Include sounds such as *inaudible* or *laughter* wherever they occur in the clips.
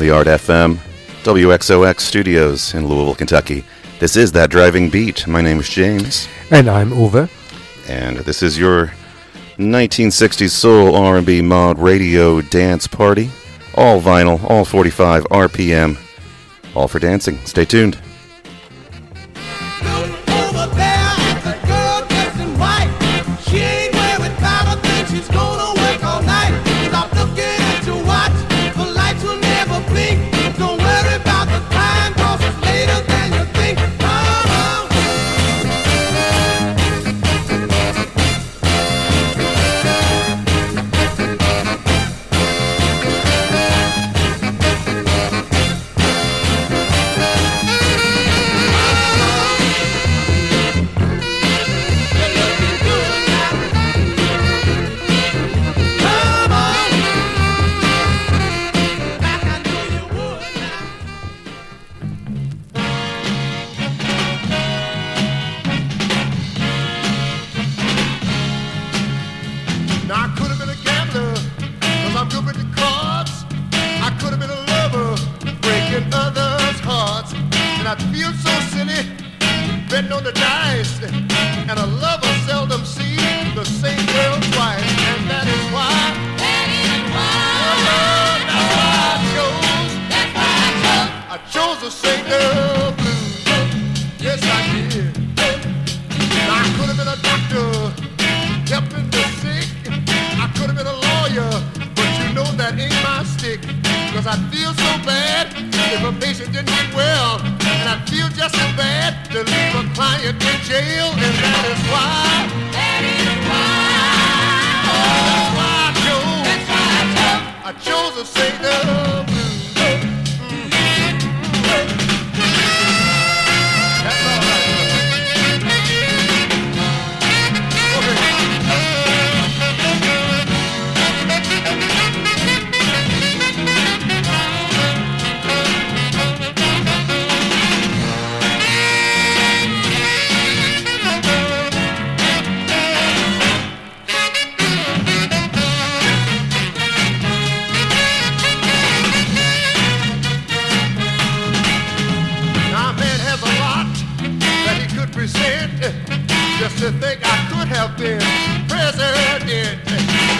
the Art FM, WXOX studios in Louisville, Kentucky. This is That Driving Beat. My name is James, And I'm Uwe. and this is your 1960s soul R&B mod radio dance party. All vinyl, all 45 RPM, all for dancing. Stay tuned. Present. Just to think I could have been president.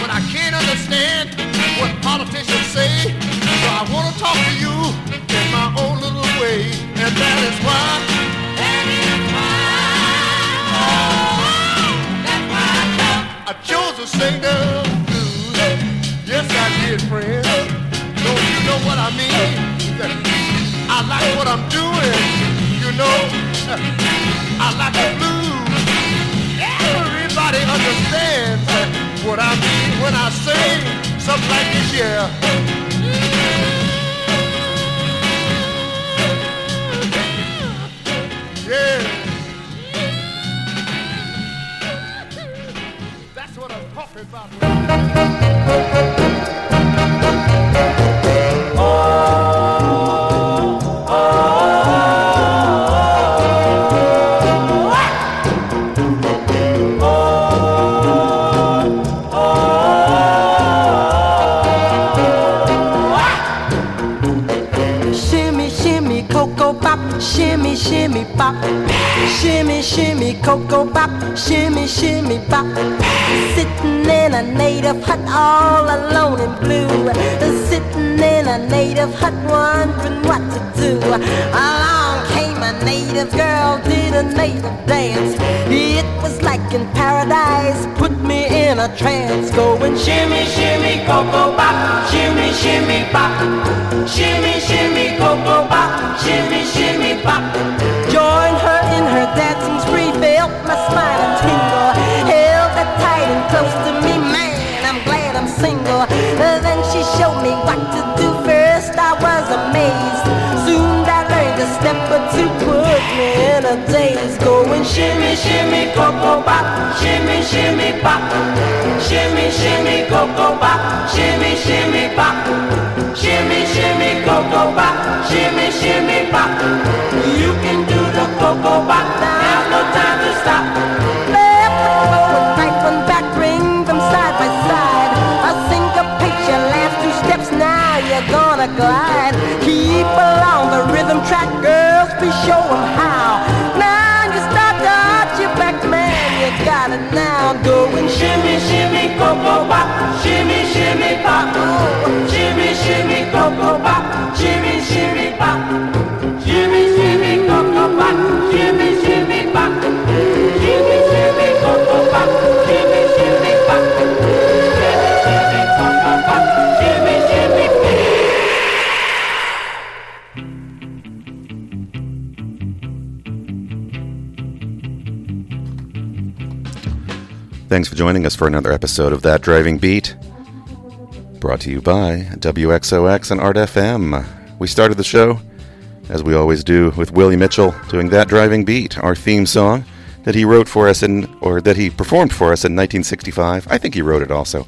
But I can't understand what politicians say. So I want to talk to you in my own little way. And that is why. That is why. That's why I chose to sing the blues. Yes, I did, friend. Don't you know what I mean? I like what I'm doing, you know. I like the blues. Everybody understands what I mean when I sing something like this, yeah. Yeah. That's what I'm talking about. Shimmy, shimmy, cocoa pop, shimmy, shimmy pop. Sitting in a native hut all alone and blue. Sitting in a native hut wondering what to do. Along came a native girl, did a native dance. It was like in paradise, put me in a trance. Going shimmy, shimmy, cocoa pop, shimmy, shimmy pop. Shimmy, shimmy, cocoa pop, shimmy, shimmy pop. Join free my and tingle. Held tight and close to me, man, I'm glad I'm single. Then she showed me what to do first. I was amazed. Soon I learned put me in a daze. Going shimmy, shimmy, coco bop, shimmy, shimmy bop, shimmy, shimmy, coco bop, shimmy, shimmy bop, shimmy, shimmy, coco bop, shimmy, shimmy bop. You can there's no time to stop. Left foot forward, right back, bring them side by side. A syncopation, last two steps, now you're gonna glide. Keep. Thanks for joining us for another episode of That Driving Beat. Brought to you by WXOX and Art FM. We started the show, as we always do, with Willie Mitchell doing That Driving Beat, our theme song that he wrote for us in, or that he performed for us in 1965. I think he wrote it also.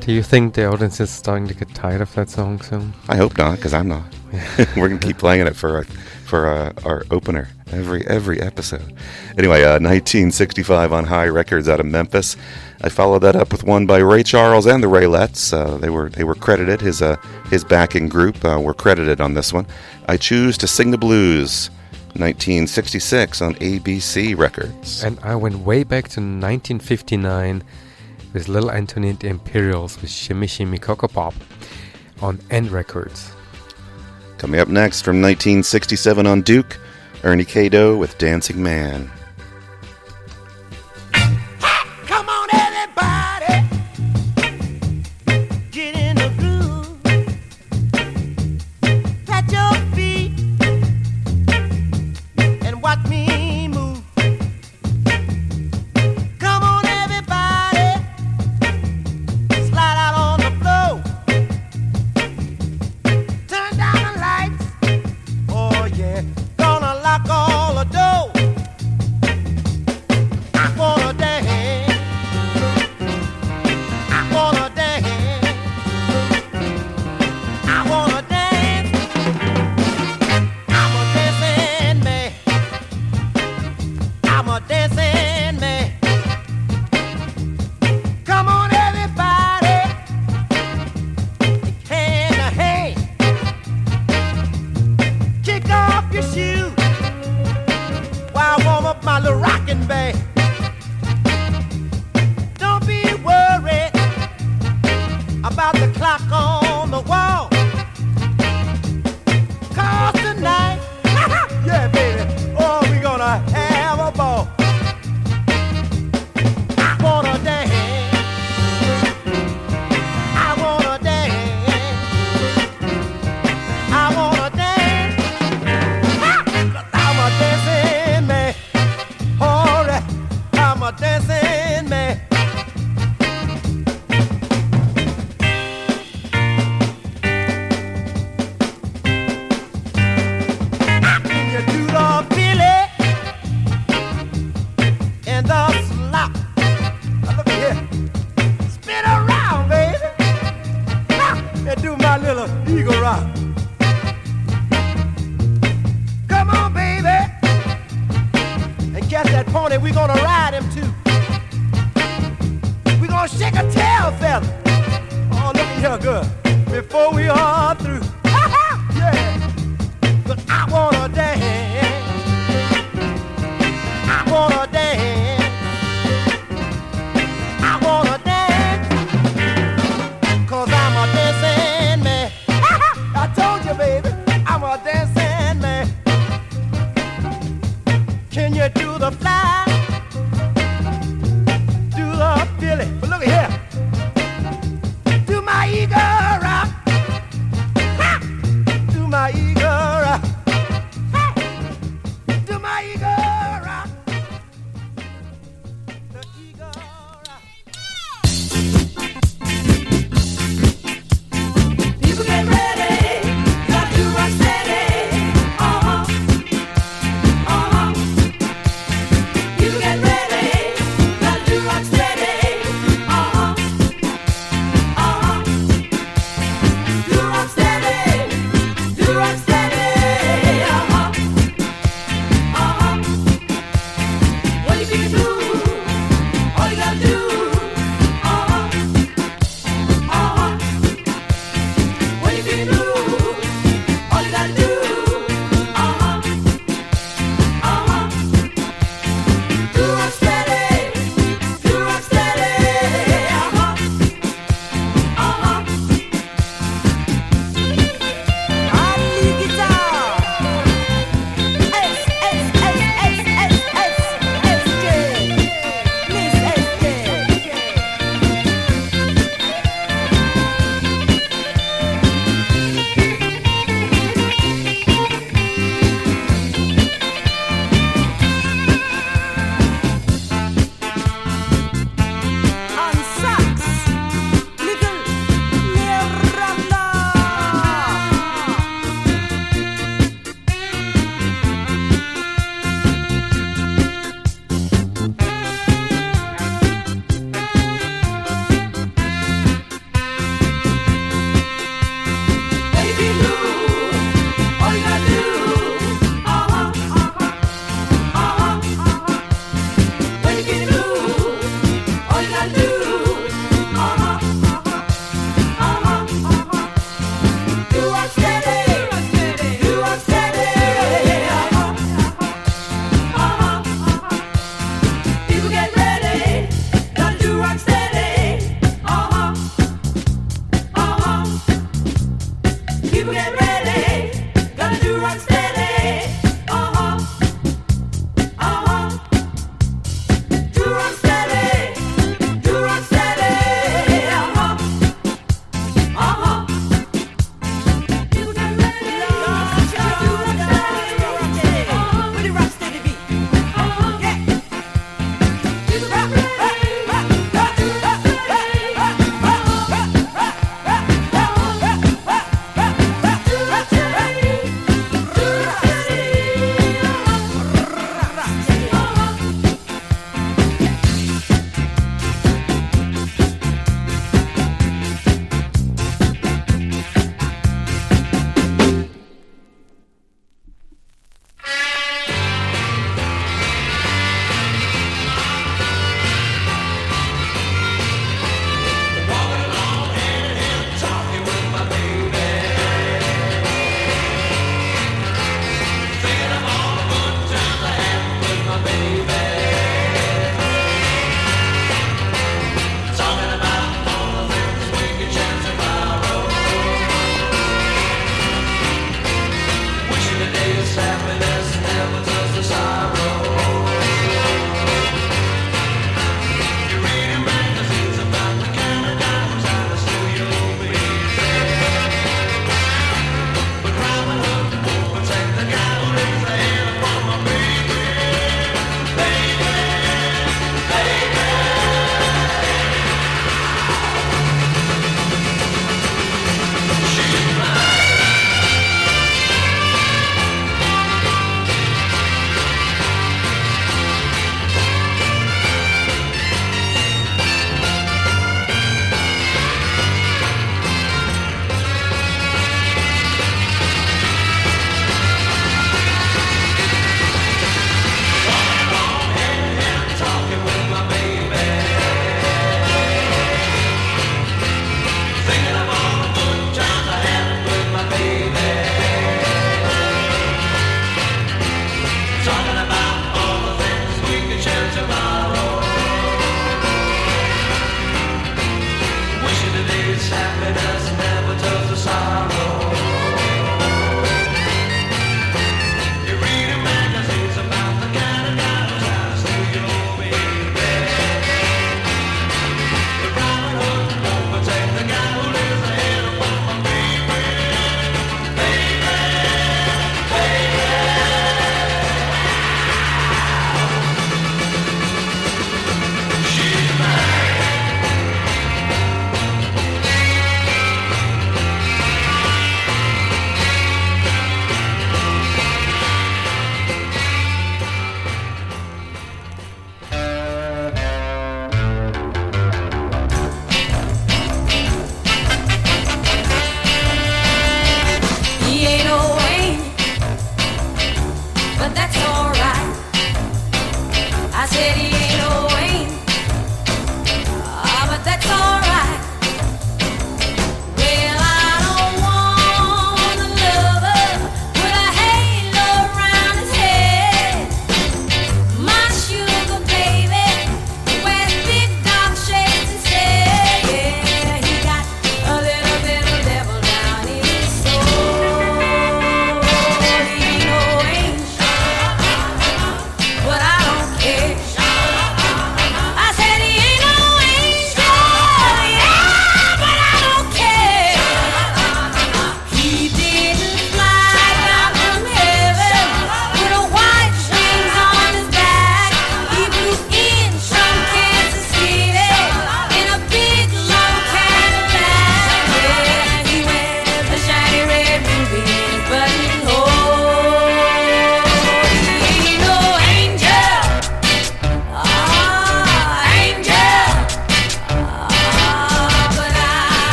Do you think the audience is starting to get tired of that song soon? I hope not, because I'm not. *laughs* We're gonna keep playing it for for uh, our opener every every episode. Anyway, uh, 1965 on Hi Records out of Memphis. I followed that up with one by Ray Charles and the Raelets. Uh, they were they were credited. His uh, his backing group uh, were credited on this one. I choose to sing the blues. 1966 on ABC Records. And I went way back to 1959 with Little Anthony and the Imperials with Shimmy Shimmy Ko-Ko-Bop on End Records. Coming up next from 1967 on Duke, Ernie K Doe with Dancing Man.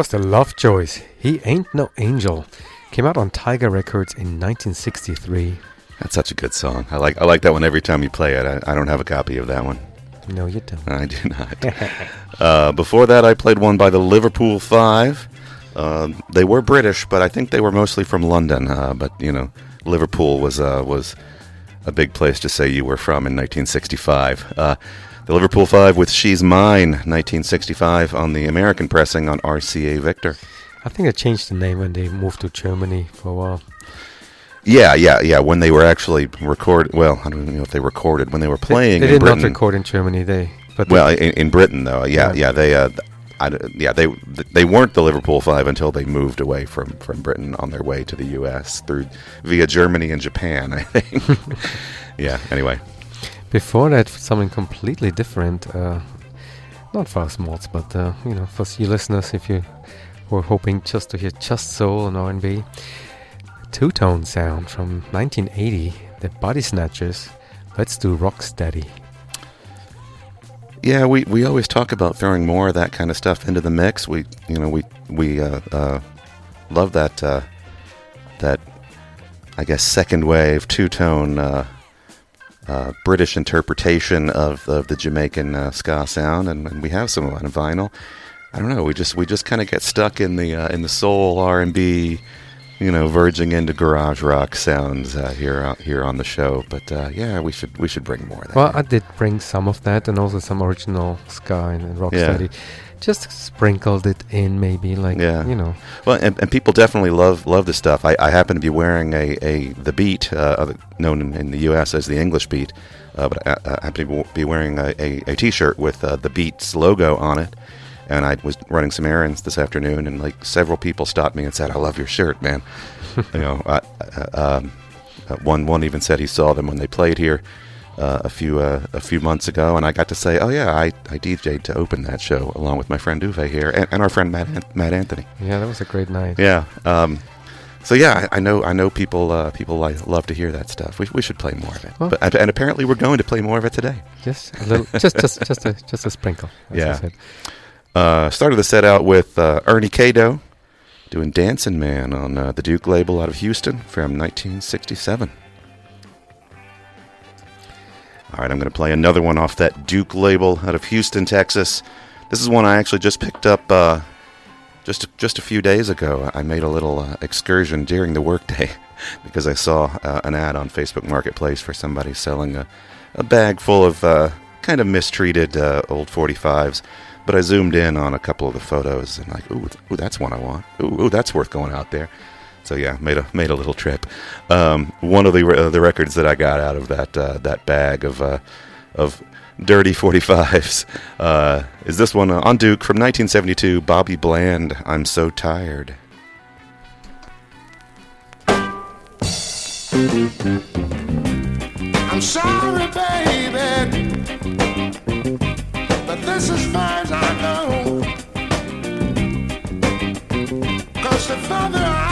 Was the Lovejoys. He Ain't No Angel. Came out on Tiger Records in 1963. That's such a good song. I like I like that one every time you play it. I, I don't have a copy of that one. No, you don't. I do not. *laughs* uh, before that, I played one by the Liverpool Five. Uh, they were British, but I think they were mostly from London. Uh, but you know, Liverpool was uh, was a big place to say you were from in 1965. The Liverpool Five with "She's Mine" 1965 on the American pressing on RCA Victor. I think they changed the name when they moved to Germany for a while. Yeah, yeah, yeah. When they were actually record, well, I don't even know if they recorded when they were playing. They, in did Britain. not record in Germany. They but they- Well, in, in Britain though, yeah, Yeah. yeah, they, uh, I yeah, they they weren't the Liverpool Five until they moved away from from Britain on their way to the U.S. through via Germany and Japan, I think. *laughs* yeah. Anyway, before that, something completely different. Uh, not us mods, but uh, you know, for you listeners, if you were hoping just to hear just soul and R&B, two-tone sound from 1980, the Bodysnatchers. Let's do rock steady. yeah, we, we always talk about throwing more of that kind of stuff into the mix. We you know we we uh, uh, love that uh, that I guess second wave two tone. Uh, British interpretation of, of the Jamaican uh, ska sound, and, and we have some of it on vinyl. I don't know. We just we just kind of get stuck in the uh, in the soul R and B, you know, verging into garage rock sounds uh, here uh, here on the show. But uh, yeah, we should we should bring more of that. Well, I did bring some of that and also some original ska and, and Rocksteady. Just sprinkled it in, maybe like Yeah. you know. Well, and, and people definitely love love this stuff. I, I happen to be wearing a, a the beat, uh, known in, in the U.S. as the English beat, uh, but I, I happen to be wearing a, a, a T-shirt with uh, the Beats logo on it. And I was running some errands this afternoon, and like several people stopped me and said, "I love your shirt, man." *laughs* you know, I, uh, um, uh, one one even said he saw them when they played here uh, a few uh, a few months ago, and I got to say, "Oh yeah, I, I DJ'd to open that show along with my friend Uwe here and, and our friend Matt An- Matt Anthony." Yeah, that was a great night. Yeah. Um, so yeah, I, I know I know people uh, people like, love to hear that stuff. We, we should play more of it. Well- but, and, apparently we're going to play more of it today. Just a little, just just just a just a sprinkle. Yeah. Uh, started the set out with uh, Ernie K Doe doing "Dancing Man" on uh, the Duke label out of Houston from 1967. All right, I'm going to play another one off that Duke label out of Houston, Texas. This is one I actually just picked up uh, just just a few days ago. I made a little uh, excursion during the workday *laughs* because I saw uh, an ad on Facebook Marketplace for somebody selling a, a bag full of uh, kind of mistreated uh, old 45s. But I zoomed in on a couple of the photos and like, ooh, ooh that's one I want. Ooh, ooh, that's worth going out there. So yeah, made a made a little trip. Um, one of the uh, the records that I got out of that uh, that bag of uh, of dirty 45s *laughs* uh, is this one uh, on Duke from 1972. Bobby Bland. I'm so tired. I'm sorry, baby, but this is far as I know. Cause the further I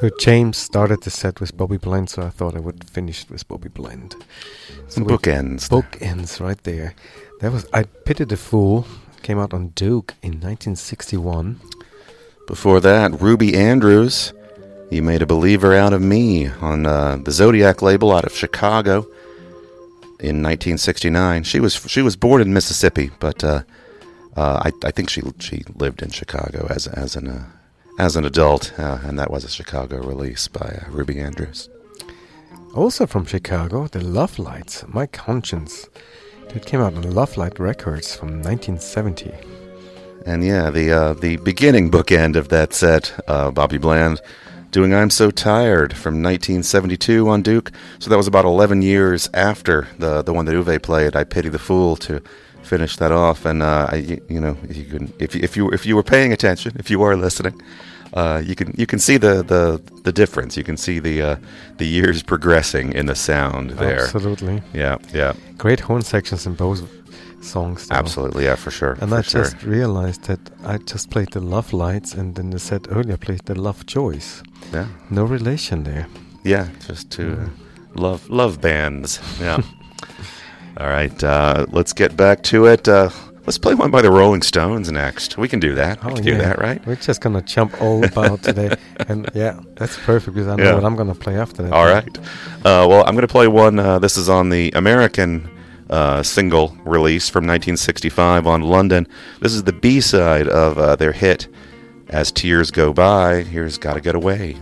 So James started the set with Bobby Bland, so I thought I would finish it with Bobby Bland. So Bookends. Bookends right there. That was I Pity the Fool. Came out on Duke in 1961. Before that, Ruby Andrews. He made a believer out of me on uh, the Zodiac label out of Chicago in 1969. She was she was born in Mississippi, but uh, uh, I, I think she she lived in Chicago as as an uh, as an adult, uh, and that was a Chicago release by uh, Ruby Andrews. Also from Chicago, the Lovelites, My Conscience. That came out on Lovelite Records from 1970. And yeah, the uh, the beginning bookend of that set, uh, Bobby Bland doing "I'm So Tired" from 1972 on Duke. So that was about 11 years after the the one that Uwe played. I pity the fool to finish that off. And uh, I, you know, you can if you, if you if you were paying attention, if you are listening, uh, you can you can see the, the, the difference. You can see the uh, the years progressing in the sound there. Absolutely. Yeah, yeah, Great horn sections in both songs. though. absolutely, yeah, for sure. And for I sure. just realized that I just played the Lovelites and then the set earlier played the Lovejoys. yeah. No relation there. Yeah, just two uh, love love bands. Yeah. *laughs* All right, uh, let's get back to it. Uh, let's play one by the Rolling Stones next. We can do that. We can do that, right? We're just gonna jump all about today, *laughs* and yeah, that's perfect because I know Yeah. what I'm gonna play after that. All right. Uh, well, I'm to play one. Uh, this is on the American uh, single release from 1965 on London. This is the B side of uh, their hit, As Tears Go By. Here's Gotta Get Away.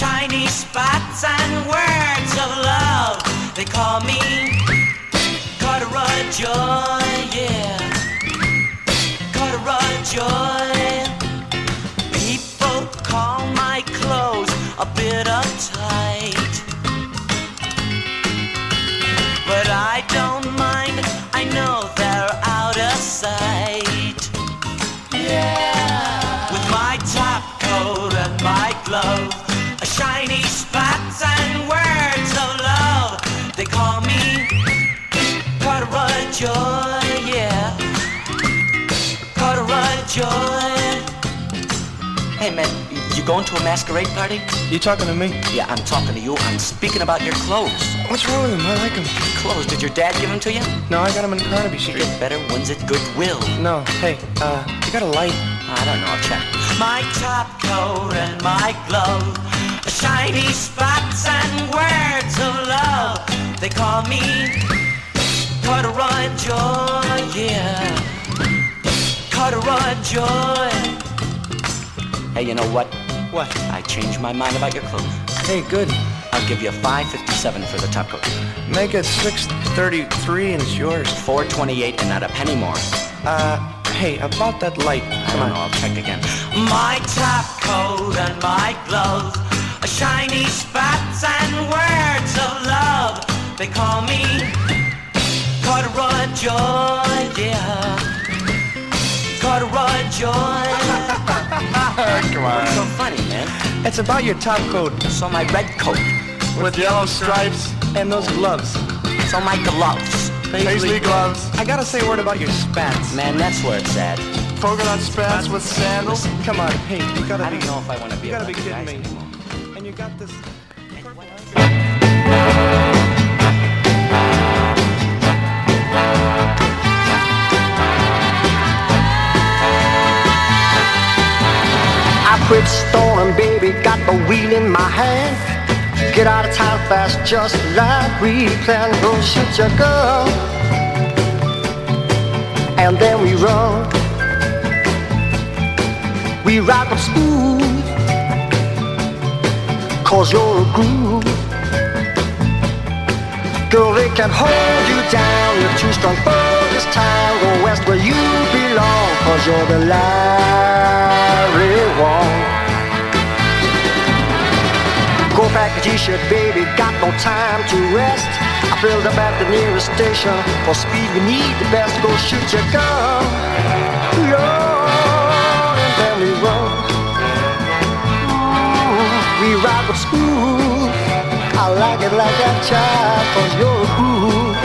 Shiny spots and words of love. They call me Corduroy Joy, yeah. Corduroy Joy. People call my clothes a bit uptight. Going to a masquerade party? You talking to me? Yeah, I'm talking to you. I'm speaking about your clothes. What's wrong with them? I like them. Clothes? Did your dad give them to you? No, I got them in Carnaby You Street. get better ones at Goodwill. No, hey, uh, you got a light? I don't know, I'll check. My top coat and my glove, shiny spots and words of love. They call me Corduroy Joy, yeah. Corduroy Joy. Hey, you know what? What? I changed my mind about your clothes. Hey, good. I'll give you 557 for the top coat. Make it 633 and it's yours. 428 and not a penny more. Uh, hey, about that light. I Come don't know, on. I'll check again. My top coat and my glove, shiny spots and words of love. They call me Corduroy Joy, yeah. Corduroy Joy. *laughs* Come What's so funny, man? It's about your top coat So my red coat, with yellow stripes and those gloves. so my gloves. Paisley gloves. I gotta say a word about your spats. Man, that's where it's at. Polka dot spats with sandals. Come on, hey, you gotta I be. don't know if I want to be You a gotta be kidding me. anymore. And you got this. I quit stoning, baby, got the wheel in my hand. Get out of town fast, just like we planned. Go shoot your girl, and then we run. We rock up smooth, cause you're a groove. Girl, they can hold you down. You're too strong for this town. Go west where you belong, cause you're the Larry one. Go pack t-shirt, baby, got no time to rest. I filled up at the nearest station. For speed, we need the best. Go shoot your gun. Lord, and then we run. Mm, we ride with smooth. I like it like that child, cause you're a groove.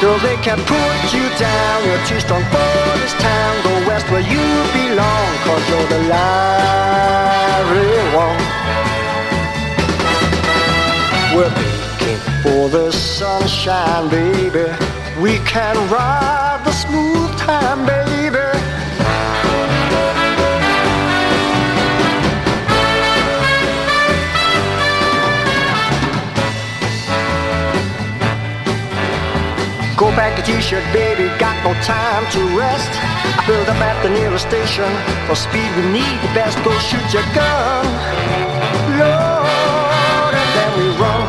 Girl, they can put you down. You're too strong for this town. Go west where you belong, cause you're the Larry one. We're baking for the sunshine, baby. We can ride the smooth time, baby. A t-shirt, baby, got no time to rest. I filled up at the nearest station. For speed, we need the best. Go shoot your gun. Lord, and then we run.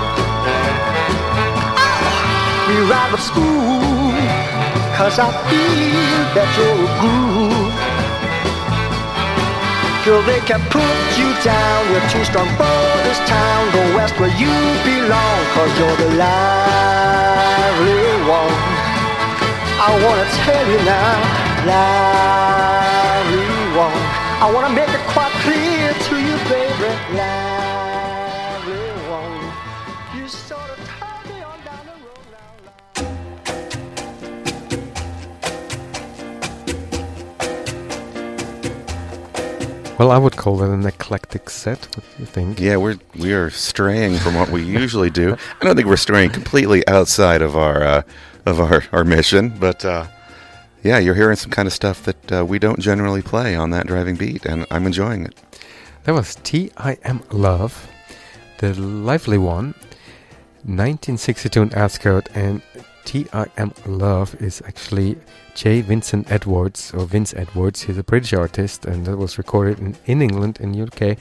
We ride with school, cause I feel that you're a groove. Girl, they can put you down. You're too strong for this town. Go west where you belong, cause you're the lively one. I wanna tell you now, lively one. I wanna make it quite clear to you, baby, lively one. You sort of turn me on down the road now. Well, I would call it an eclectic set. What do you think? Yeah, we're we are straying from what we usually do. I don't think we're straying completely outside of our uh, of our, our mission, but uh, yeah, you're hearing some kind of stuff that uh, we don't generally play on that driving beat, and I'm enjoying it. That was T.I.M. Love, the lively one, 1962 in Ascot, and T.I.M. Love is actually J. Vincent Edwards, or Vince Edwards. He's a British artist, and that was recorded in, in England, in UK,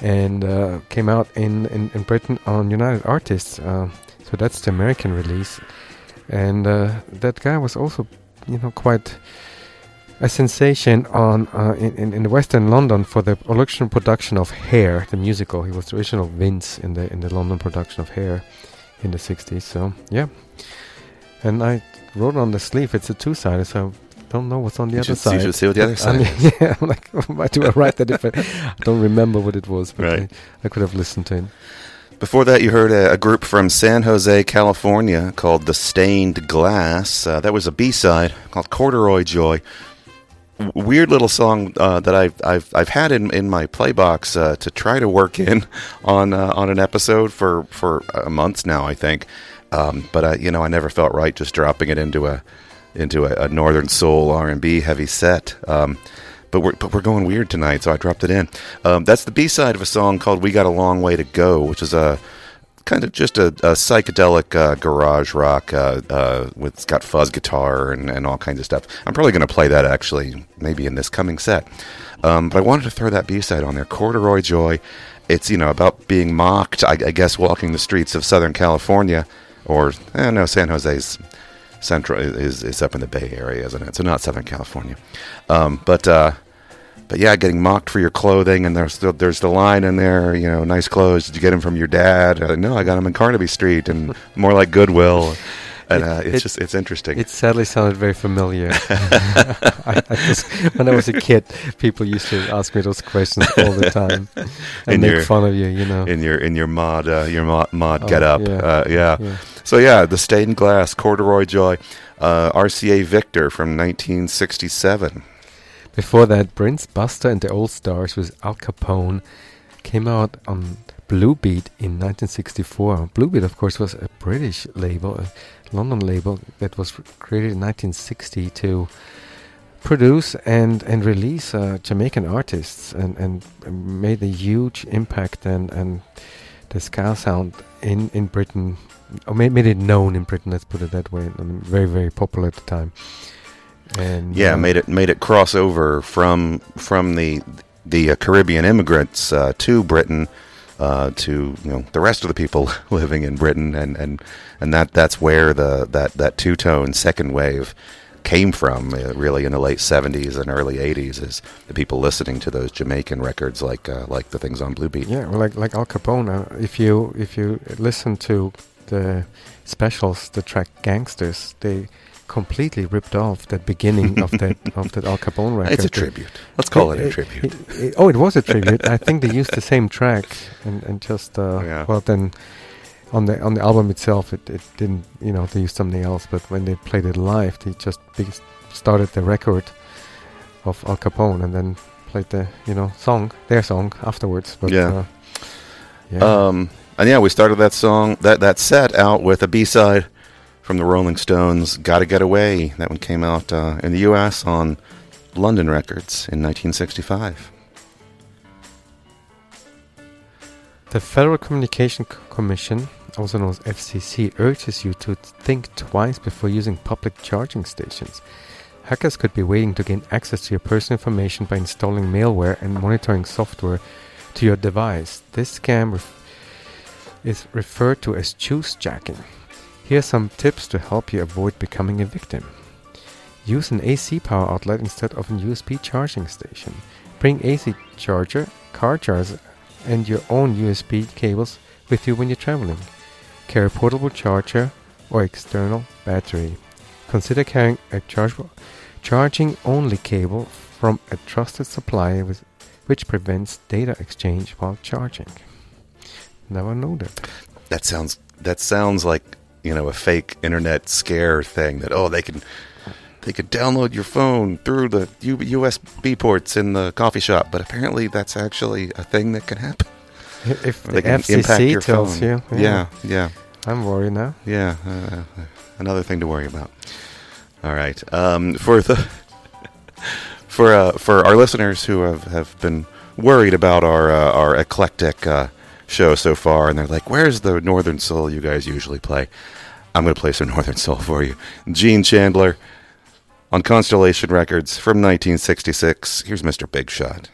and uh, came out in, in, in Britain on United Artists. Uh, so that's the American release. And uh, that guy was also, you know, quite a sensation on uh, in, in, in Western London for the original production of Hair, the musical. He was the original Vince in the in the London production of Hair in the 60s. So yeah, and I wrote on the sleeve it's a two-sided, so I don't know what's on the You other side. you should see what the other *laughs* side is. *laughs* yeah, I'm like, *laughs* why do I write that if I, I don't remember what it was? But Right. I, I could have listened to it. Before that, you heard a, group from San Jose, California called The Stained Glass. Uh, that was a B side called Corduroy Joy. Weird little song uh, that I've, I've, I've had in, in my playbox uh, to try to work in on, uh, on an episode for, for months now, I think. Um, but, uh, you know, I never felt right just dropping it into a, into a, a Northern Soul R&B heavy set. Um, but we're but we're going weird tonight, so I dropped it in. Um, that's the B side of a song called "We Got a Long Way to Go," which is a kind of just a, a psychedelic uh, garage rock uh, uh, with it's got fuzz guitar and, and all kinds of stuff. I'm probably going to play that actually, maybe in this coming set. Um, but I wanted to throw that B side on there, "Corduroy Joy." It's you know about being mocked, I, I guess, walking the streets of Southern California, or eh, no, San Jose's central is is up in the Bay Area, isn't it? So not Southern California, um, but uh, but yeah, getting mocked for your clothing, and there's the, there's the line in there, you know, nice clothes. Did you get them from your dad? Uh, no, I got them in Carnaby Street, and more like Goodwill. And uh, it's it- just it's interesting. It sadly sounded very familiar. *laughs* *laughs* I, I just, when I was a kid, people used to ask me those questions all the time *laughs* and In make your- fun of you. You know. in your in your mod uh, your mod, mod Oh, get up, yeah. Uh, yeah. Yeah. So yeah, the stained glass corduroy joy, uh, RCA Victor from 1967. Before that, Prince Buster and the All Stars with Al Capone came out on Blue Beat in 1964. Blue Beat, of course, was a British label, London label that was created in 1960 to produce and and release uh, Jamaican artists and and made a huge impact and and the ska sound in in Britain or made, made it known in Britain. Let's put it that way. And very very popular at the time. And Yeah, uh, made it made it cross over from from the the uh, Caribbean immigrants uh, to Britain uh, to you know the rest of the people *laughs* living in Britain, and and and that that's where the that that two tone second wave came from. Uh, really, in the late '70s and early '80s, is the people listening to those Jamaican records like uh, like the things on Blue Beat. Yeah, well, like like Al Capone. Uh, if you if you listen to the specials, the track "Gangsters," they completely ripped off that beginning of that *laughs* of that Al Capone record. It's a tribute. Let's call it a tribute. it- it- oh, it was a tribute. I think they used the same track and and just uh, Yeah. well then. On the on the album itself, it, it didn't you know they used something else, but when they played it live, they just started the record of Al Capone and then played the you know song their song afterwards. But Yeah. uh, yeah. Um, and yeah, we started that song that that set out with a B side from the Rolling Stones, "Gotta Get Away." That one came out uh, in the U.S. on London Records in 1965. The Federal Communication Commission, also known as FCC, urges you to think twice before using public charging stations. Hackers could be waiting to gain access to your personal information by installing malware and monitoring software to your device. This scam ref- is referred to as juice jacking. Here are some tips to help you avoid becoming a victim. Use an AC power outlet instead of a USB charging station. Bring AC charger, car charger, and your own USB cables with you when you're traveling. Carry a portable charger or external battery. Consider carrying a chargeable, charging only cable from a trusted supplier with, which prevents data exchange while charging. Never know that. That sounds that sounds like you know a fake internet scare thing that oh they can they could download your phone through the USB ports in the coffee shop, but apparently that's actually a thing that can happen. *laughs* If the FCC tells phone. you, yeah. yeah. yeah, I'm worried now. Yeah, uh, uh another thing to worry about. All right, um, for the *laughs* for uh, for our listeners who have, have been worried about our uh, our eclectic uh, show so far, and they're like, "Where's the Northern Soul you guys usually play?" I'm going to play some Northern Soul for you. Gene Chandler on Constellation Records from 1966. Here's Mr. Big Shot.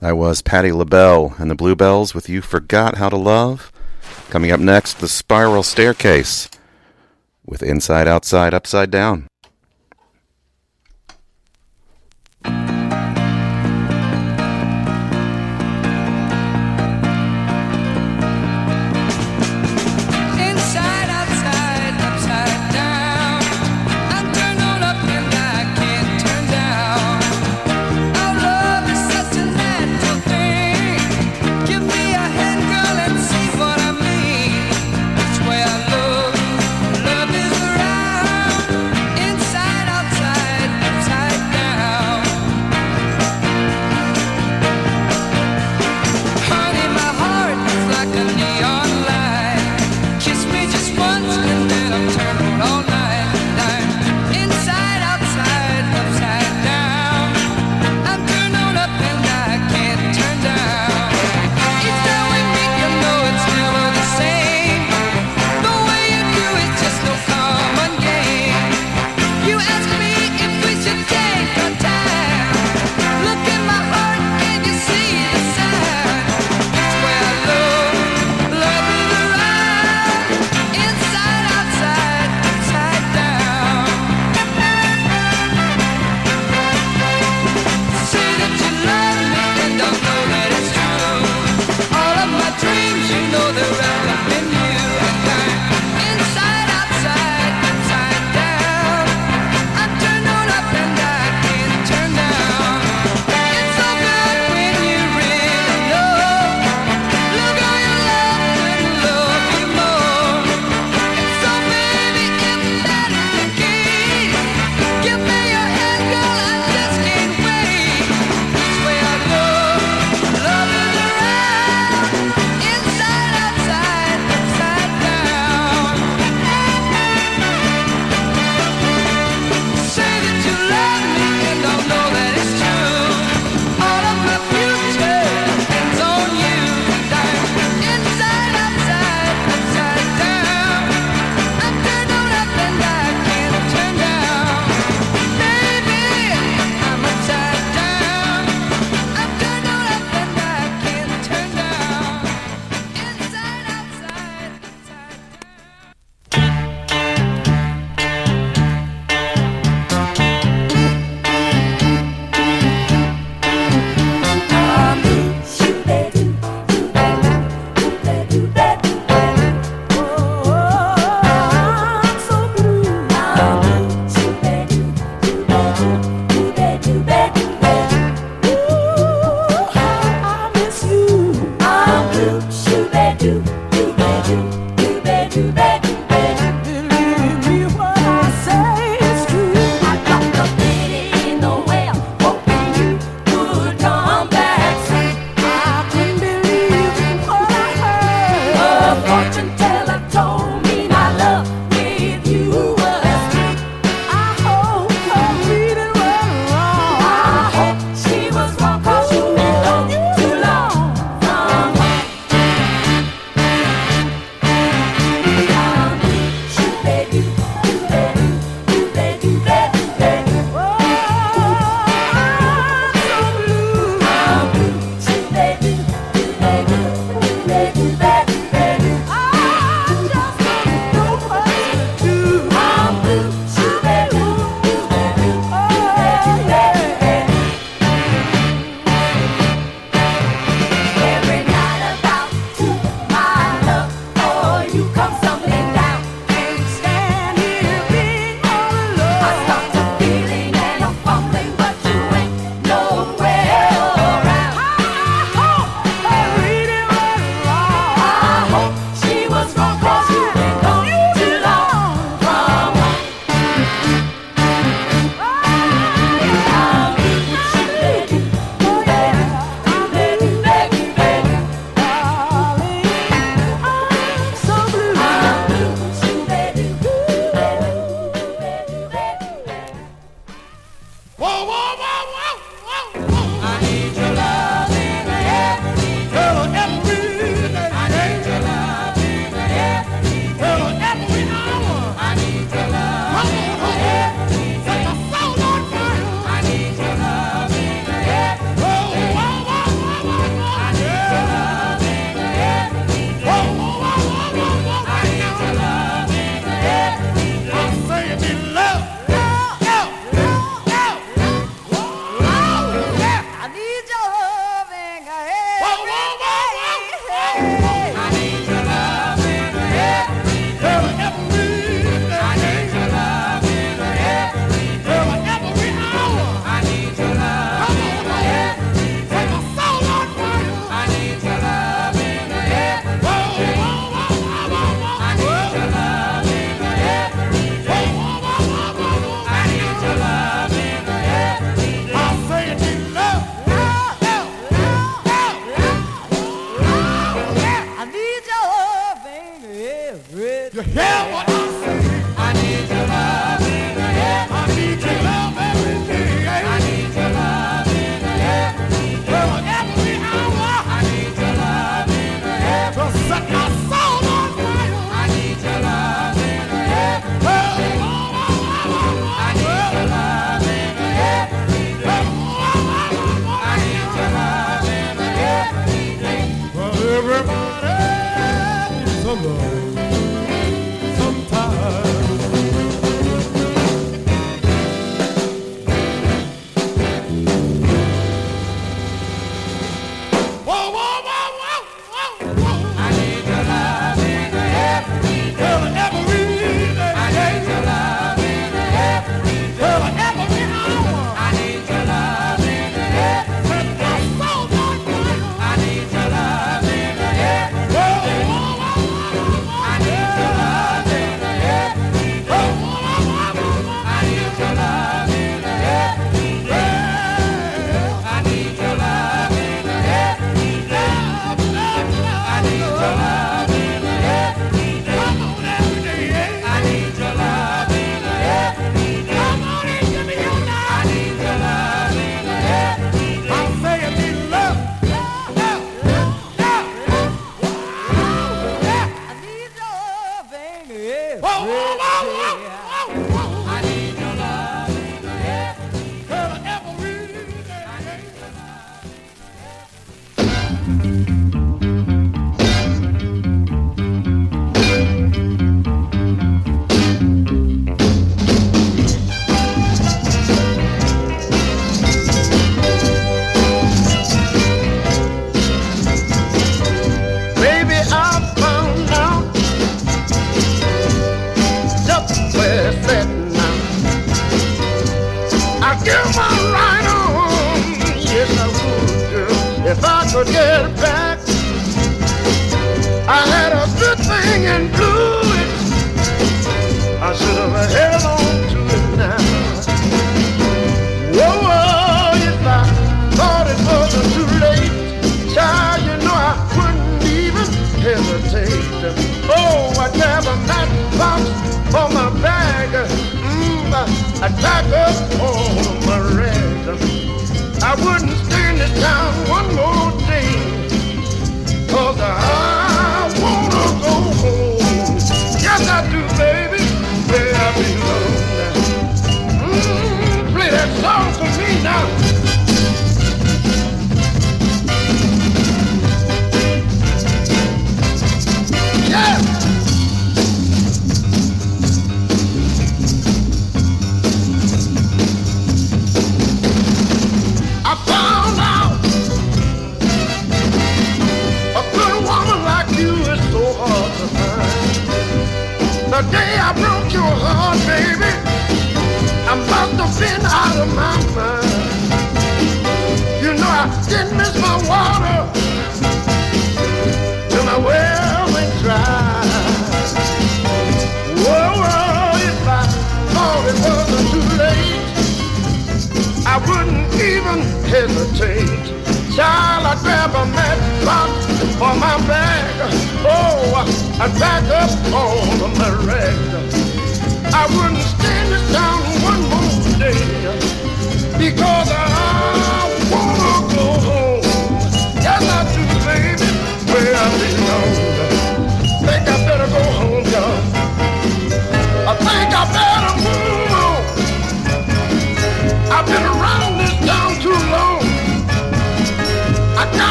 That was Patti LaBelle and the Bluebells with You Forgot How to Love. Coming up next, The Spiral Starecase with Inside Outside Upside Down.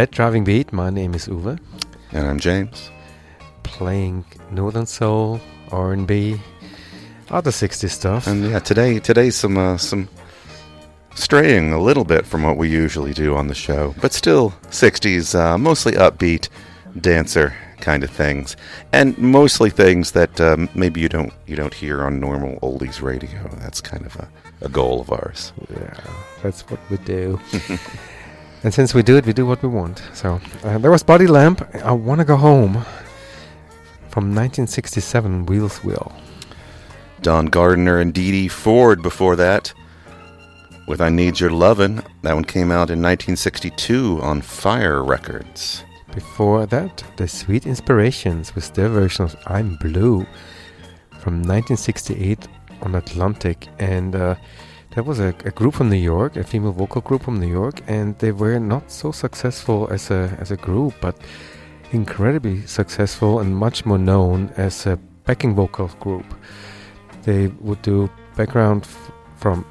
That Driving Beat. My name is Uwe. And I'm James. Playing Northern Soul, R&B, other 60s stuff. And yeah, today today's some uh, some straying a little bit from what we usually do on the show, but still 60s, uh, mostly upbeat dancer kind of things, and mostly things that um, maybe you don't you don't hear on normal oldies radio. That's kind of a, a goal of ours. Yeah, that's what we do. *laughs* and since we do it, we do what we want. So uh, there was Buddy Lamp. I wanna go home. From 1967, Wheelsville. Don Gardner and Dee Dee Ford before that. With I Need Your Lovin'. That one came out in 1962 on Fire Records. Before that, the Sweet Inspirations with their version of I'm Blue from 1968 on Atlantic. And uh, that was a, a group from New York, a female vocal group from New York, and they were not so successful as a, as a group, but incredibly successful and much more known as a backing vocal group. They would do background f- from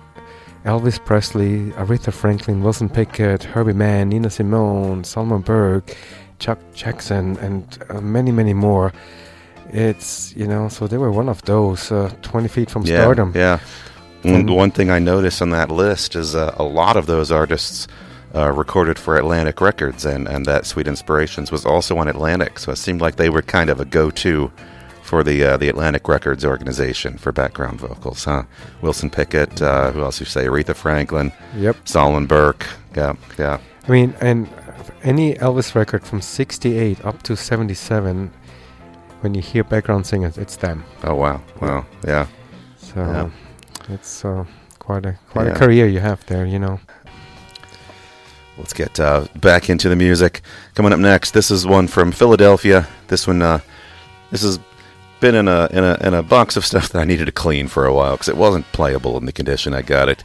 Elvis Presley, Aretha Franklin, Wilson Pickett, Herbie Mann, Nina Simone, Solomon Burke, Chuck Jackson, and uh, many, many more. It's, you know, so they were one of those uh, 20 feet from Yeah, stardom. Yeah. One, And- one thing I noticed on that list is uh, a lot of those artists uh, recorded for Atlantic Records, and, and that Sweet Inspirations was also on Atlantic. So it seemed like they were kind of a go-to for the uh, the Atlantic Records organization for background vocals, huh? Wilson Pickett, uh, who else you say? Aretha Franklin, Yep. Solomon Burke, yeah, yeah. I mean, and any Elvis record from 68 up to 77, when you hear background singers, it's them. Oh wow, wow, yeah. So Yeah. It's uh, quite a quite Yeah. a career you have there, you know. Let's get uh, back into the music. Coming up next, this is one from Philadelphia. This one, uh, this has been in a in a in a box of stuff *laughs* that I needed to clean for a while because it wasn't playable in the condition I got it,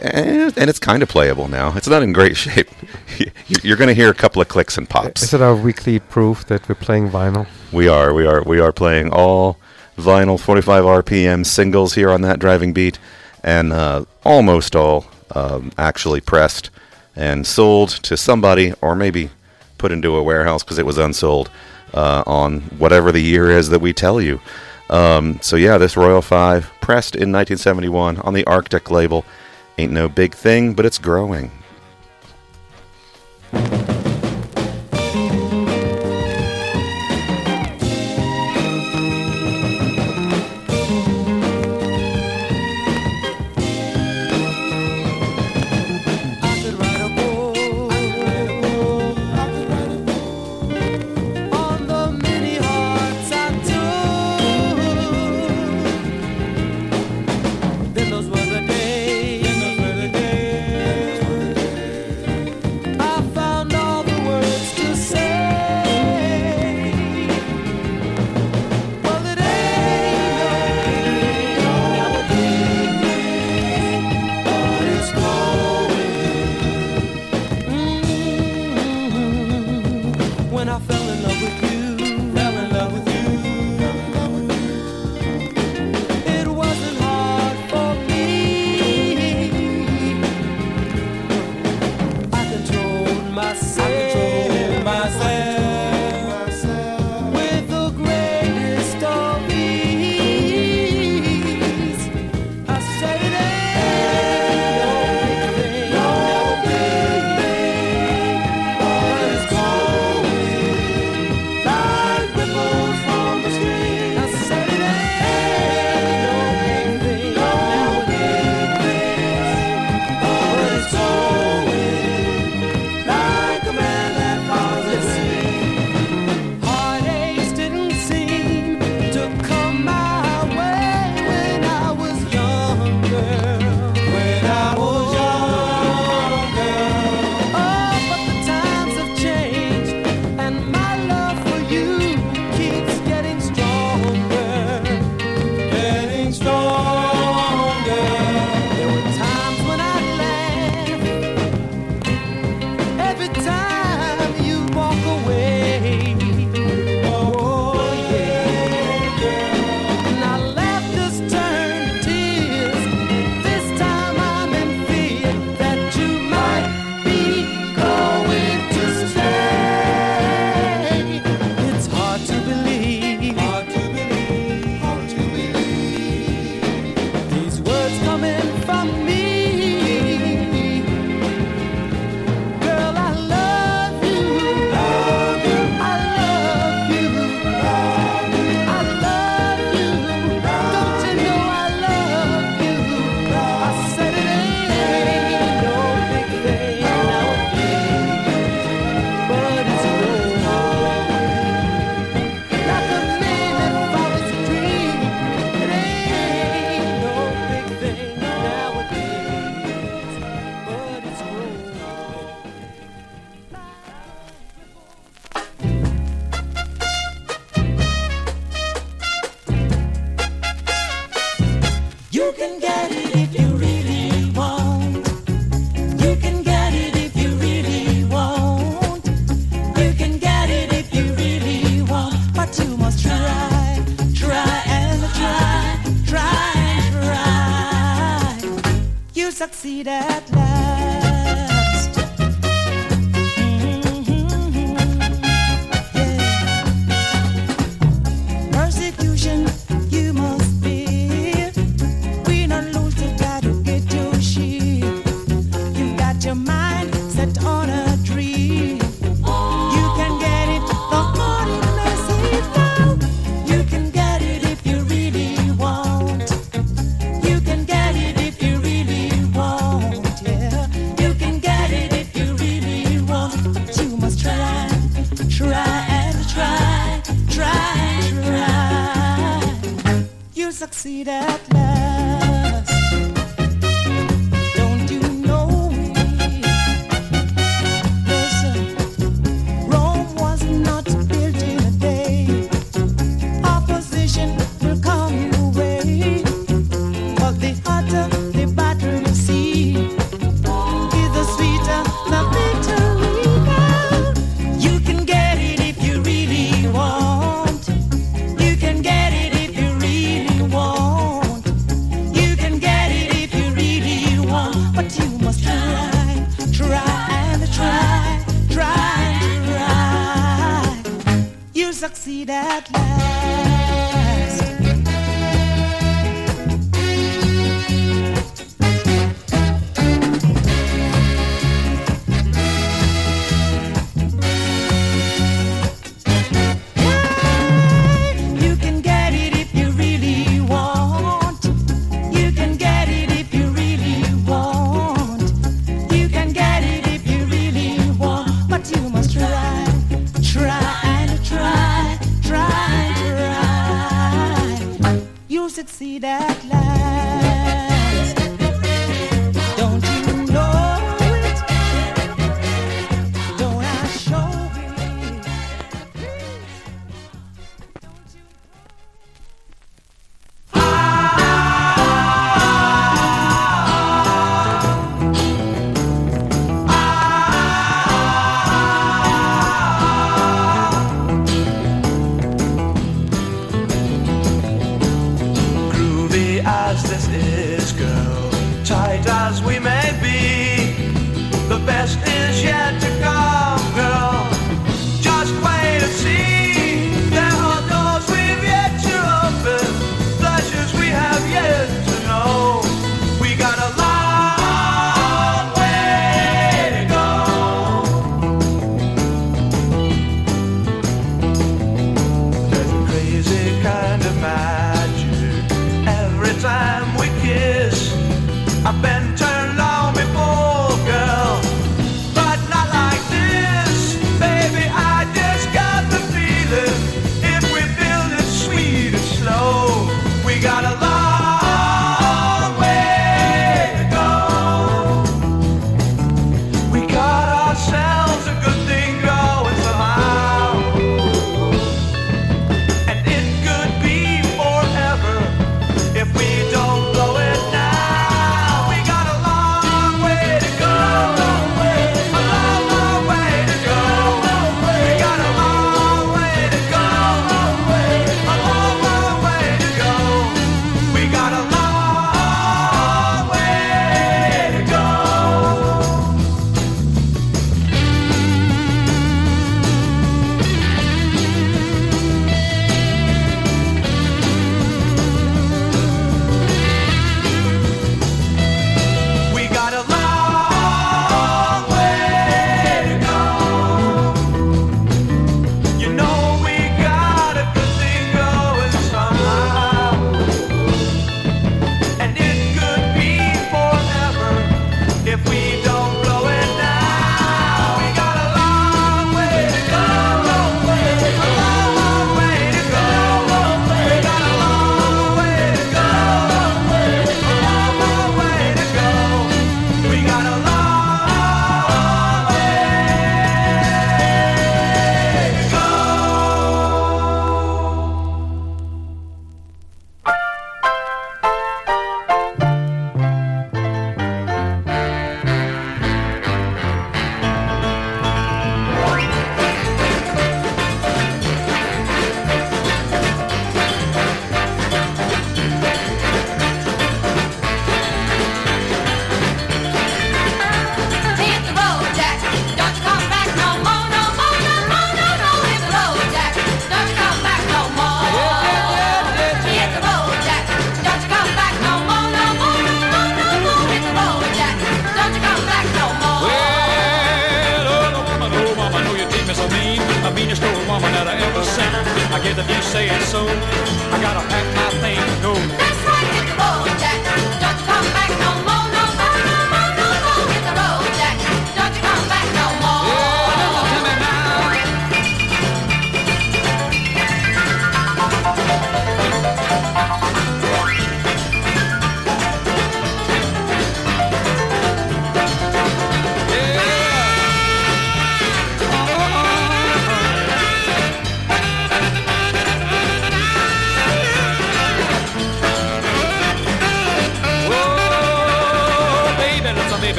and, and it's kind of playable now. It's not in great *laughs* shape. *laughs* You- You're going to hear a couple of clicks and pops. Is it our weekly proof that we're playing vinyl? We are, we are, we are playing all vinyl 45 RPM singles here on that driving beat, and uh, almost all um, actually pressed and sold to somebody, or maybe put into a warehouse because it was unsold uh, on whatever the year is that we tell you. Um, so yeah, this Royal Five, pressed in 1971 on the Arctic label, ain't no big thing, but it's growing.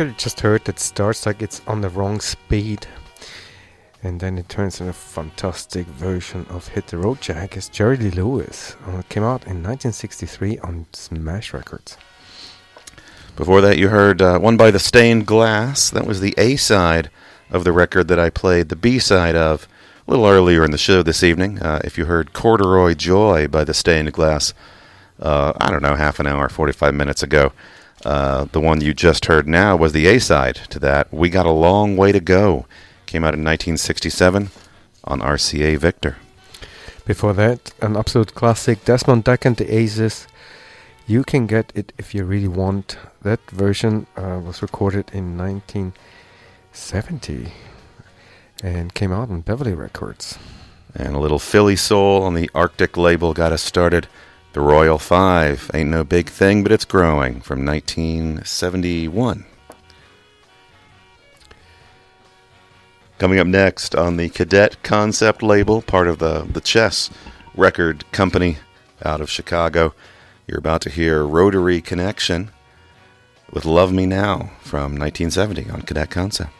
record just heard that starts like it's on the wrong speed. And then it turns into a fantastic version of Hit the Road Jack as Jerry Lee Lewis. Uh, came out in 1963 on Smash Records. Before that, you heard uh, One by the Stained Glass. That was the A side of the record that I played the B side of a little earlier in the show this evening. Uh, if you heard Corduroy Joy by the Stained Glass, uh, I don't know, half an hour, 45 minutes ago. Uh, the one you just heard now was the A side to that. We Got a Long Way to Go. Came out in 1967 on RCA Victor. Before that, an absolute classic Desmond Dekker and the Aces. You can get it if you really want. That version uh, was recorded in 1970 and came out on Beverly Records. And a little Philly soul on the Arctic label got us started. The Royal Five ain't no big thing, but it's growing from 1971. Coming up next on the Cadet Concept label, part of the, the Chess Record Company out of Chicago, you're about to hear Rotary Connection with Love Me Now from 1970 on Cadet Concept.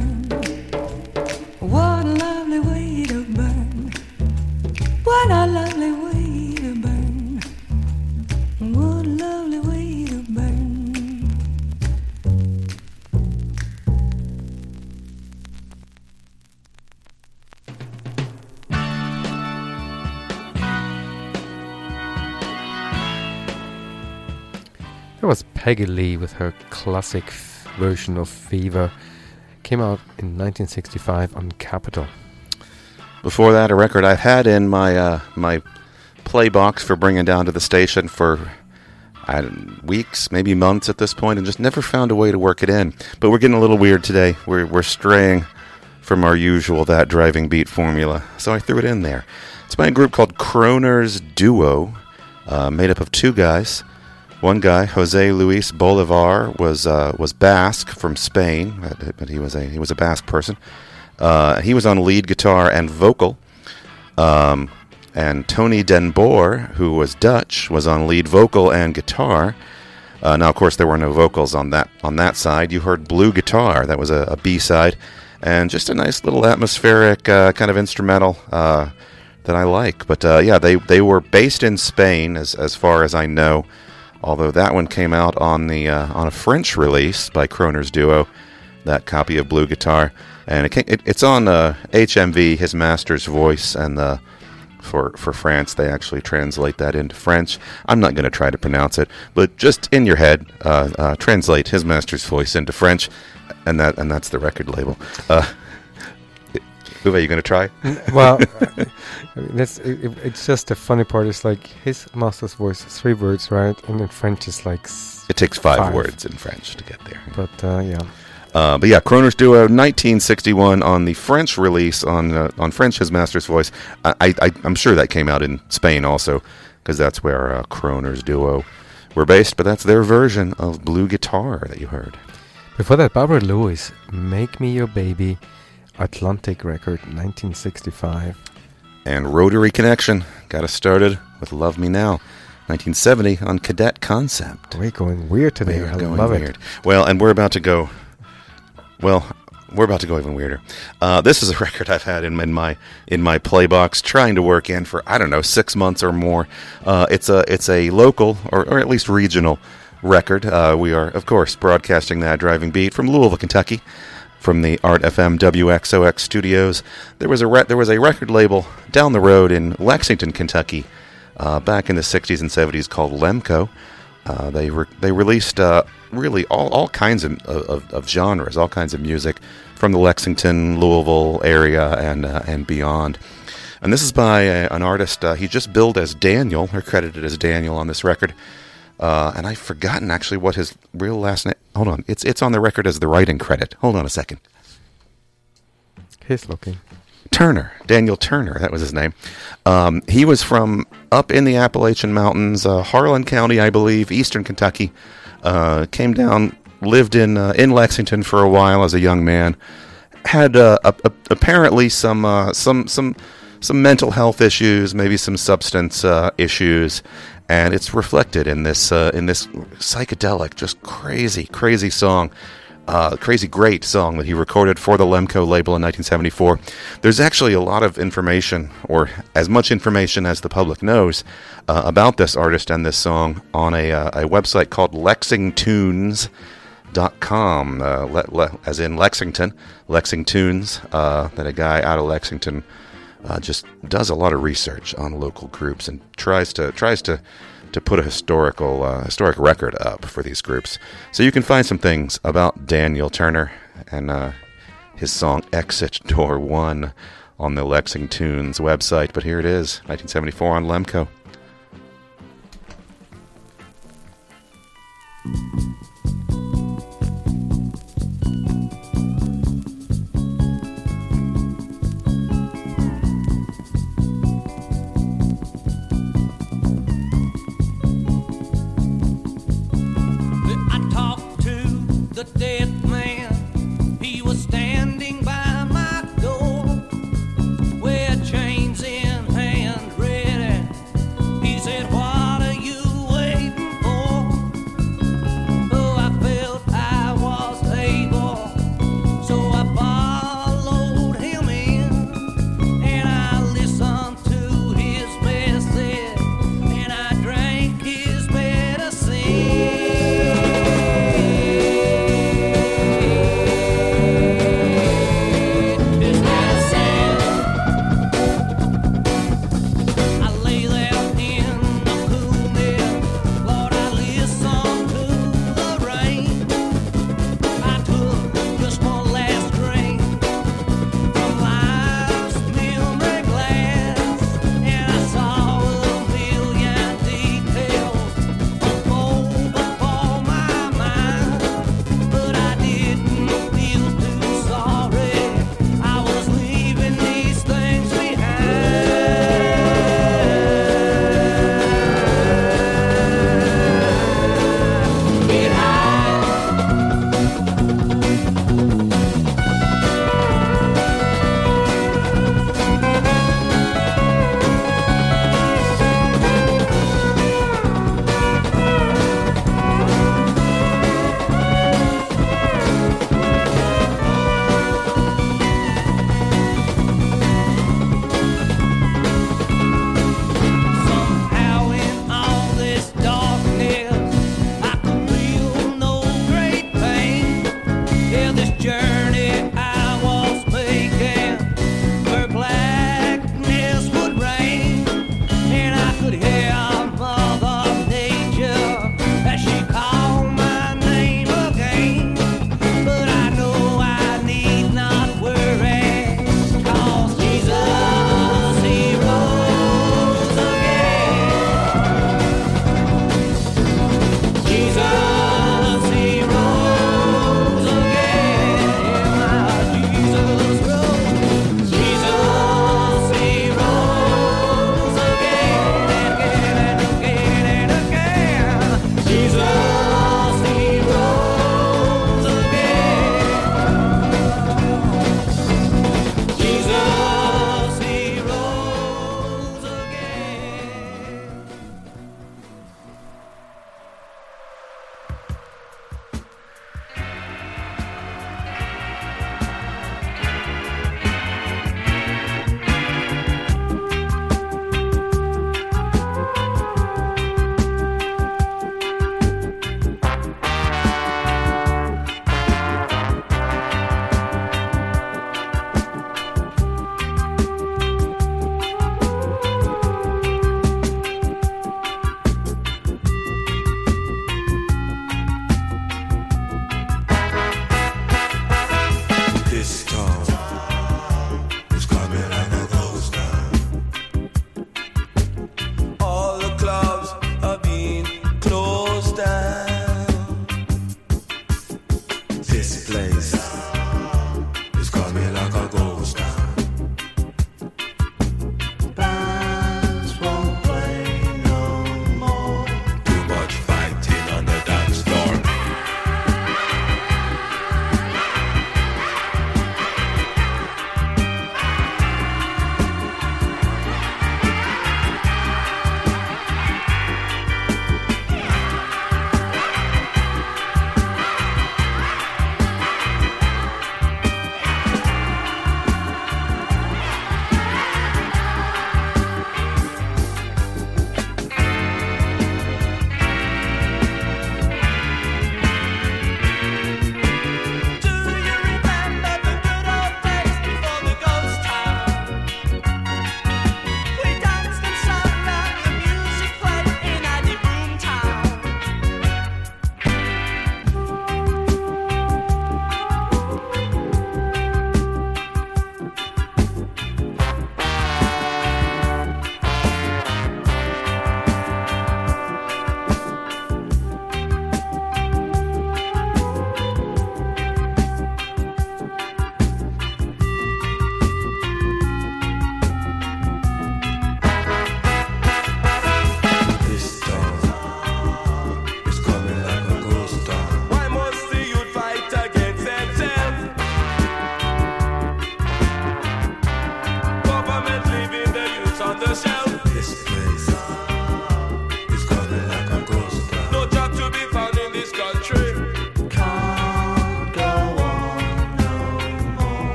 Peggy Lee with her classic f- version of Fever. Came out in 1965 on Capitol. Before that, a record I've had in my uh, my play box for bringing down to the station for weeks, maybe months at this point, and just never found a way to work it in. But we're getting a little weird today. We're we're straying from our usual that driving beat formula, so I threw it in there. It's by a group called Kroner's Duo, uh, made up of two guys. One guy, Jose Luis Bolivar, was uh, was Basque from Spain, but, he was a he was a Basque person. Uh, he was on lead guitar and vocal. Um, and Tony Den Boer, who was Dutch, was on lead vocal and guitar. Uh, now, of course, there were no vocals on that on that side. You heard blue guitar. That was a, a B side, and just a nice little atmospheric uh, kind of instrumental uh, that I like. But uh, yeah, they they were based in Spain, as as far as I know. Although that one came out on the uh, on a French release by Kroner's Duo, that copy of Blue Guitar, and it, came, it it's on uh, HMV, his master's voice, and the for for France they actually translate that into French. I'm not going to try to pronounce it, but just in your head, uh, uh, translate his master's voice into French, and that and that's the record label. Uwe, you going to try? well, *laughs* that's it, it- it's just the funny part is like his master's voice is three words, right? And in French it's like It takes five, words in French to get there. But uh, yeah, Uh, but yeah, Kroner's Duo, 1961 on the French release on uh, on French, his master's voice. I, I, I'm sure that came out in Spain also, because that's where uh, Kroner's Duo were based. But that's their version of Blue Guitar that you heard. before that, Barbara Lewis, "Make Me Your Baby," Atlantic record, 1965. And Rotary Connection got us started with Love Me Now, 1970 on Cadet Concept. We're going weird today. We I going love weird. it. Well, and we're about to go. Well, we're about to go even weirder. Uh, this is a *laughs* record I've had in, in my in my play box, trying to work in for I don't know six months or more. Uh, it's a it's a local or, or at least regional record. Uh, we are of course broadcasting that driving beat from Louisville, Kentucky, from the Art FM WXOX studios. There was a re- there was a record label down the road in Lexington, Kentucky, uh, back in the '60s and '70s called Lemco. Uh, they re- they released uh, really all, all kinds of, of, of genres, all kinds of music from the Lexington, Louisville area and uh, and beyond. And this is by a, an artist. Uh, he's just billed as Daniel, or credited as Daniel on this record. Uh, and I've forgotten actually what his real last name. Hold on, it's it's on the record as the writing credit. Hold on a second. He's looking. Turner, Daniel Turner, that was his name. Um, he was from up in the Appalachian Mountains, uh, Harlan County, I believe, eastern Kentucky. Uh, came down, lived in uh, in Lexington for a while as a young man. Had uh, a, a- apparently some uh, some some some mental health issues, maybe some substance uh, issues, and it's reflected in this uh, in this psychedelic, just crazy, crazy song Uh, crazy great song that he recorded for the Lemco label in 1974. There's actually a lot of information, or as much information as the public knows, uh, about this artist and this song on a, uh, a website called LexingTunes.com, uh, le- le- as in Lexington, Lexingtunes, uh, that a guy out of Lexington uh, just does a lot of research on local groups and tries to tries to to put a historical uh, historic record up for these groups. So you can find some things about Daniel Turner and uh, his song "Exit Door One" on the LexingTunes website. But here it is, 1974 on Lemco.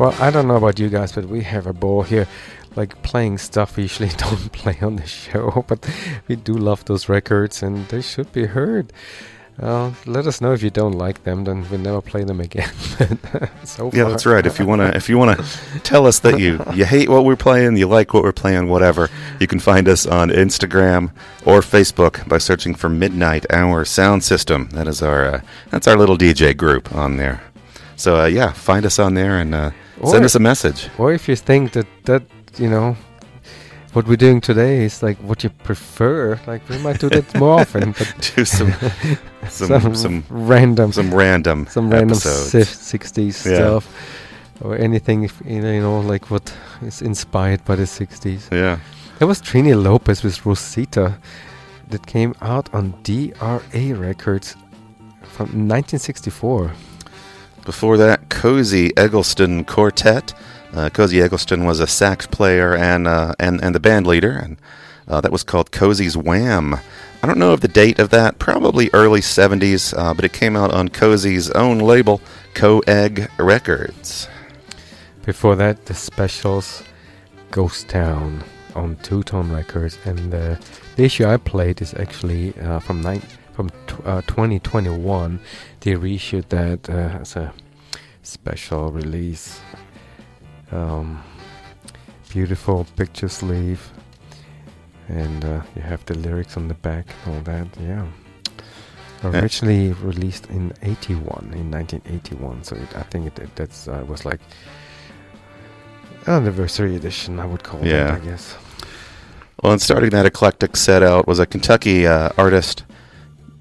Well, I don't know about you guys, but we have a ball here, like playing stuff we usually *laughs* don't play on the show. *laughs* But we do love those records, and they should be heard. Uh, let us know if you don't like them, then we'll never play them again. *laughs* so Yeah, far. that's right. If you wanna, if you wanna tell us that you you hate what we're playing, you like what we're playing, whatever, you can find us on Instagram or Facebook by searching for Midnight Hour Sound System. That is our uh, that's our little DJ group on there. So uh, yeah, find us on there and uh, send Or- us a message. Or if you think that that you know what we're doing today is like what you prefer, like we might do that more *laughs* often. But Do *laughs* some- some- some- random, some random some random sixties Yeah. stuff, or anything if, you know, like what is inspired by the sixties. Yeah. there was Trini Lopez with Rosita that came out on DRA Records from 1964. Before that, Cozy Eggleston Quartet. Uh, Cozy Eggleston was a sax player and uh, and and the band leader, and uh, that was called Cozy's Wham. I don't know of the date of that, probably early 70s, uh, but it came out on Cozy's own label, Co-Egg Records. Before that, the specials, Ghost Town on Two Tone Records, and uh, the issue I played is actually uh, from from tw- uh, 2021. They reissued that uh, as a special release. Um, beautiful picture sleeve, and uh, you have the lyrics on the back and all that. Yeah. Yeah. Originally released in 81, in 1981. So it, I think it, it that's uh, was like anniversary edition. I would call Yeah. it. I guess. Well, and starting that eclectic set out was a Kentucky uh, artist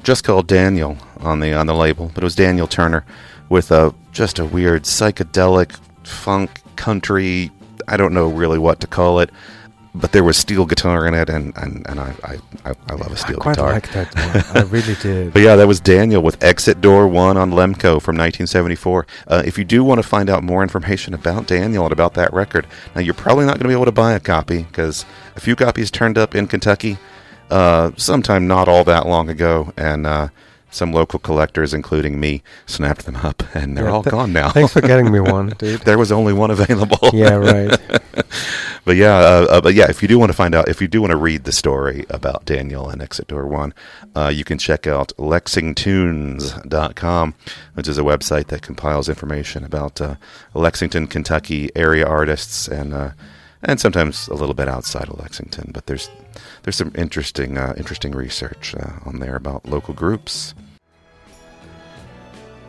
just called Daniel on the on the label, but it was Daniel Turner with a just a weird psychedelic funk country. I don't know really what to call it, but there was steel guitar in it, and and, and I, I, I, love a steel I quite guitar. like that one. I *laughs* really did. But yeah, that was Daniel with Exit Door 1 on Lemco from 1974. Uh, if you do want to find out more information about Daniel and about that record, now you're probably not going to be able to buy a copy because a few copies turned up in Kentucky uh, sometime not all that long ago, and uh, some local collectors, including me, snapped them up, *laughs* and they're Yeah, all th- gone now. thanks for getting me one, *laughs* dude. there was only one available. Yeah, *laughs* right. but yeah, uh, uh, but yeah, if you do want to find out, if you do want to read the story about Daniel and Exit Door One, uh, you can check out LexingTunes.com, which is a website that compiles information about uh, Lexington, Kentucky area artists and uh, and sometimes a little bit outside of Lexington. But there's there's some interesting uh, interesting research uh, on there about local groups.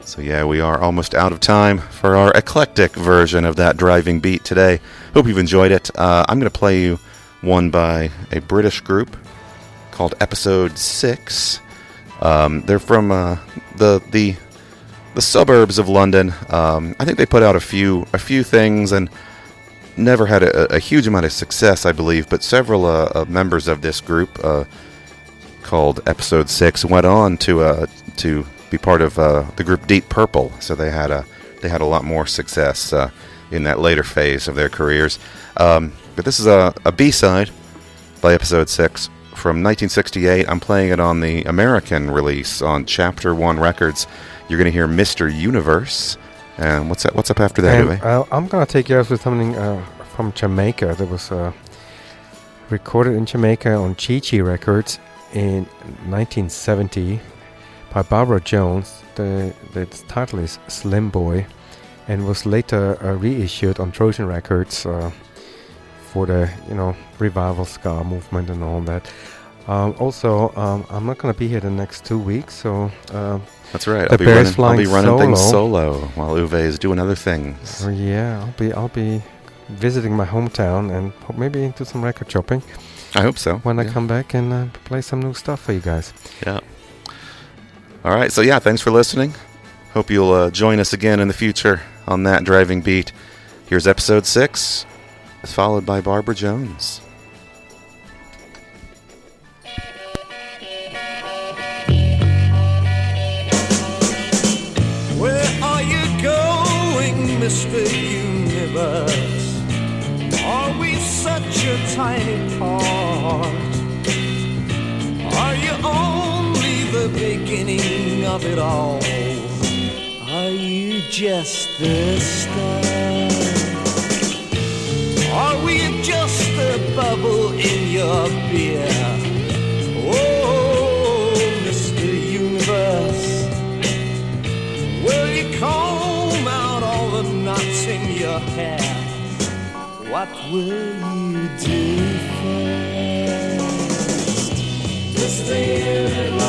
So yeah, we are almost out of time for our eclectic version of that driving beat today. Hope you've enjoyed it. Uh, I'm going to play you one by a British group called Episode Six. Um, they're from uh, the the the suburbs of London. Um, I think they put out a few a few things and never had a, a huge amount of success, I believe. But several uh, uh, members of this group, uh, called Episode Six, went on to uh, to be part of the group Deep Purple. So they had a they had a lot more success in that later phase of their careers. Um, but this is a, a B side by Episode Six from 1968. I'm playing it on the American release on Chapter One Records. You're going to hear Mr. Universe. And what's that? What's up after that? And, uh, I'm gonna take you out with something uh, from Jamaica that was uh, recorded in Jamaica on Chi Chi Records in 1970 by Barbara Jones. The the title is Slim Boy, and was later uh, reissued on Trojan Records uh, for the you know revival ska movement and all that. Um, also, um, I'm not gonna be here the next two weeks, so uh, That's right. The I'll be running, I'll be running solo. things solo while Uwe is doing other things. Oh, yeah, I'll be I'll be visiting my hometown and maybe do some record shopping. I hope so. When I come back and uh, play some new stuff for you guys. Yeah. All right. So yeah, thanks for listening. Hope you'll uh, join us again in the future on that driving beat. Here's episode six, followed by Barbara Jones. Mr. Universe? Are we such a tiny part? Are you only the beginning of it all? Are you just the star? Are we just a bubble in your beer? Oh. Your hair? What will you do first? Mr. Universe,